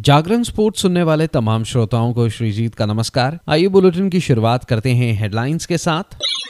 जागरण sports सुनने वाले तमाम श्रोताओं को श्रीजीत का नमस्कार। आइए बुलेटिन की शुरुआत करते हैं हेडलाइंस के साथ।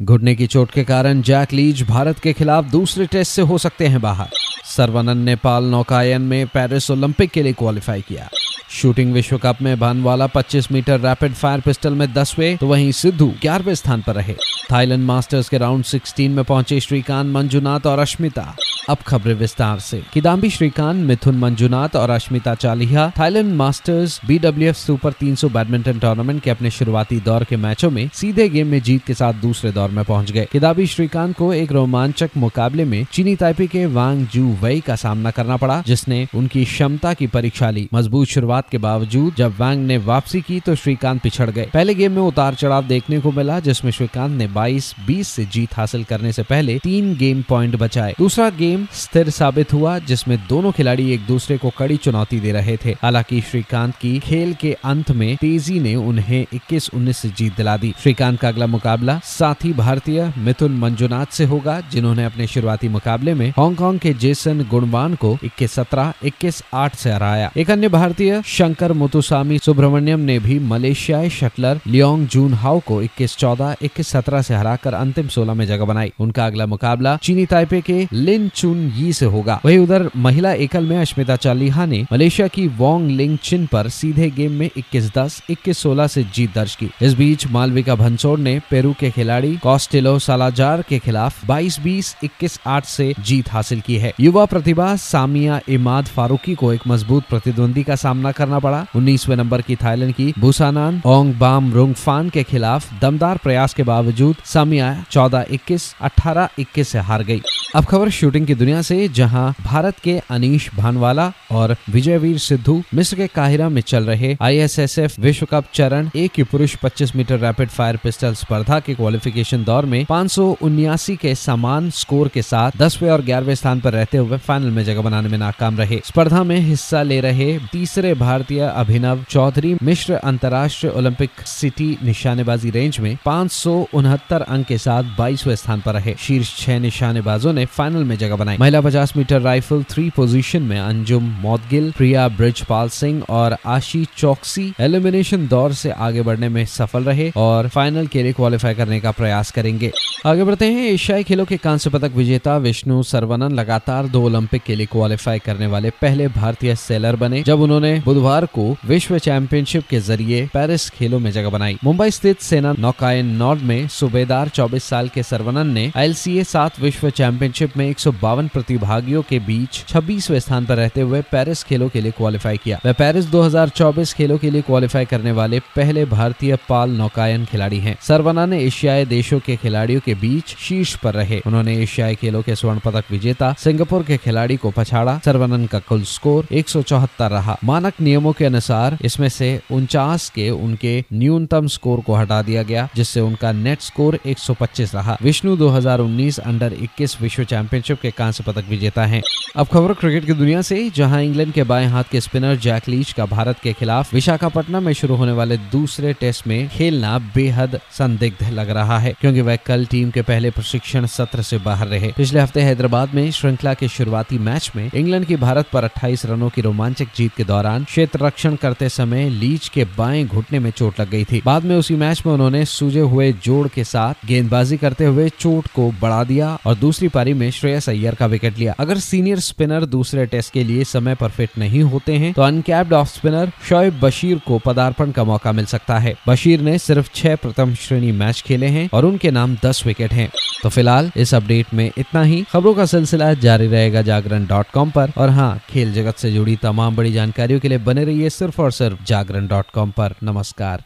घुटने की चोट के कारण जैक लीज भारत के खिलाफ दूसरे टेस्ट से हो सकते हैं बाहर। सर्वानंद नेपाल नौकायन में पेरिस ओलंपिक के लिए क्वालिफाई किया। शूटिंग विश्व कप में Bhanwala 25 metre rapid fire pistol में दसवें तो वहीं सिद्धू ग्यारहवें स्थान पर रहे। थाईलैंड मास्टर्स के राउंड 16 में पहुँचे श्रीकांत, मंजुनाथ और अश्मिता अब खबरें विस्तार से। किदाम्बी श्रीकांत, मिथुन मंजुनाथ और Ashmita Chaliha Thailand Masters BWF super 300 badminton tournament के अपने शुरुआती दौर के मैचों में सीधे गेम में जीत के साथ दूसरे दौर में पहुँच गए। किदाम्बी श्रीकांत को एक रोमांचक मुकाबले में चीनी ताइपे के वांग जू वई का सामना करना पड़ा, जिसने उनकी क्षमता की परीक्षा ली। मज़बूत शुरुआत के बावजूद जब वैंग ने वापसी की तो श्रीकांत पिछड़ गए। पहले गेम में उतार चढ़ाव देखने को मिला, जिसमें श्रीकांत ने 22-20 से जीत हासिल करने से पहले तीन गेम पॉइंट बचाए। दूसरा गेम स्थिर साबित हुआ, जिसमें दोनों खिलाड़ी एक दूसरे को कड़ी चुनौती दे रहे थे। हालाँकि श्रीकांत की खेल के अंत में तेज़ी ने उन्हें 21-19 से जीत दिला दी। श्रीकांत का अगला मुकाबला साथी भारतीय मिथुन मंजुनाथ से होगा, जिन्होंने अपने शुरुआती मुकाबले में हांगकांग के जेसन गुणवान को इक्कीस सत्रह, इक्कीस आठ से हराया। एक अन्य भारतीय शंकर मुतुसामी सुब्रमण्यम ने भी मलेशियाई शक्लर लियोंग जून हाउ को इक्कीस चौदह इक्कीस सत्रह से हराकर अंतिम सोलह में जगह बनाई। उनका अगला मुकाबला चीनी ताइपे के लिन चुन यी से होगा। वही उधर महिला एकल में अश्मिता चालीहा ने मलेशिया की वोंग लिंग चिन पर सीधे गेम में 21-10, 21-16 से जीत दर्ज की। इस बीच मालविका भंसोड़ ने पेरू के खिलाड़ी कॉस्टेलो सालाजार के खिलाफ 22-20, 21-8 से जीत हासिल की है। युवा प्रतिभा सामिया इमाद फारूकी को एक मज़बूत प्रतिद्वंदी का सामना करना पड़ा। उन्नीसवे नंबर की थाईलैंड की बुसानान ओंग बाम रुंगफान के खिलाफ दमदार प्रयास के बावजूद सामिया चौदह इक्कीस, अठारह इक्कीस ऐसी हार गई। अब खबर शूटिंग की दुनिया से, जहाँ भारत के अनीश भानवाला और विजयवीर सिद्धू, मिस्र के काहिरा में चल रहे आईएसएसएफ विश्व कप चरण, एक की पुरुष 25 मीटर रैपिड फायर पिस्टल स्पर्धा के क्वालिफिकेशन दौर में पाँच के समान स्कोर के साथ दसवें और ग्यारहवें स्थान पर रहते हुए फाइनल में जगह बनाने में नाकाम रहे। स्पर्धा में हिस्सा ले रहे तीसरे भारतीय अभिनव चौधरी मिश्र अंतर्राष्ट्रीय ओलंपिक सिटी निशानेबाजी रेंज में पाँच सौ उनहत्तर अंक के साथ बाईसवें स्थान पर रहे। शीर्ष छह निशानेबाजों ने फाइनल में जगह बनाई। महिला पचास मीटर राइफल थ्री पोजीशन में अंजुम मोदगिल प्रिया ब्रिजपाल सिंह और आशी चौकसी एलिमिनेशन दौर से आगे बढ़ने में सफल रहे और फाइनल के लिए क्वालिफाई करने का प्रयास करेंगे। आगे बढ़ते हैं, एशियाई खेलों के कांस्य पदक विजेता विष्णु सरवनन लगातार दो ओलंपिक के लिए क्वालिफाई करने वाले पहले भारतीय सेलर बने, जब उन्होंने बुधवार को विश्व चैंपियनशिप के ज़रिए पेरिस खेलों में जगह बनाई। मुंबई स्थित सेना नौकायन नॉर्ड में सूबेदार 24 साल के सरवनन ने एल सात विश्व चैंपियनशिप में एक सौ बावन प्रतिभागियों के बीच छब्बीसवें स्थान पर रहते हुए पेरिस खेलों के लिए क्वालिफाई किया। वह पेरिस 2024 खेलों के लिए क्वालिफाई करने वाले पहले भारतीय पाल नौकायन खिलाड़ी हैं। सरवना ने एशियाई देशों के खिलाड़ियों के बीच शीर्ष पर रहे। उन्होंने एशियाई खेलों के स्वर्ण पदक विजेता, सिंगापुर के खिलाड़ी को पछाड़ा। सरवनन का कुल स्कोर एक सौ चौहत्तर रहा। मानक नियमों के अनुसार इसमें से उनचास के उनके न्यूनतम स्कोर को हटा दिया गया, जिससे उनका नेट स्कोर 125 रहा। विष्णु 2019 अंडर 21 विश्व चैंपियनशिप के कांस्य पदक विजेता हैं। अब खबर क्रिकेट की दुनिया से, जहाँ इंग्लैंड के बाएँ हाथ के स्पिनर जैक लीच का भारत के खिलाफ विशाखापट्टनम में शुरू होने वाले दूसरे टेस्ट में खेलना बेहद संदिग्ध लग रहा है, क्योंकि वह कल टीम के पहले प्रशिक्षण सत्र से बाहर रहे। पिछले हफ़्ते हैदराबाद में श्रृंखला के शुरुआती मैच में इंग्लैंड की भारत पर 28 रनों की रोमांचक जीत के दौरान क्षेत्र रक्षण करते समय लीच के बाएँ घुटने में चोट लग गई थी। बाद में उसी मैच में उन्होंने सूझे हुए जोड़ के साथ गेंदबाजी करते हुए चोट को बढ़ा दिया और दूसरी पारी में श्रेयस अय्यर का विकेट लिया। अगर सीनियर स्पिनर दूसरे टेस्ट के लिए समय पर फिट नहीं होते हैं तो uncapped off spinner Shoaib Bashir को पदार्पण का मौका मिल सकता है। बशीर ने सिर्फ़ छह प्रथम श्रेणी मैच खेले हैं और उनके नाम दस विकेट हैं। तो फ़िलहाल इस अपडेट में इतना ही। खबरों का सिलसिला जारी रहेगा जागरण डॉट कॉम पर। और हाँ खेल जगत से जुड़ी तमाम बड़ी जानकारियों के लिए बने रहिए सिर्फ़ और सिर्फ़ जागरण डॉट कॉम नमस्कार।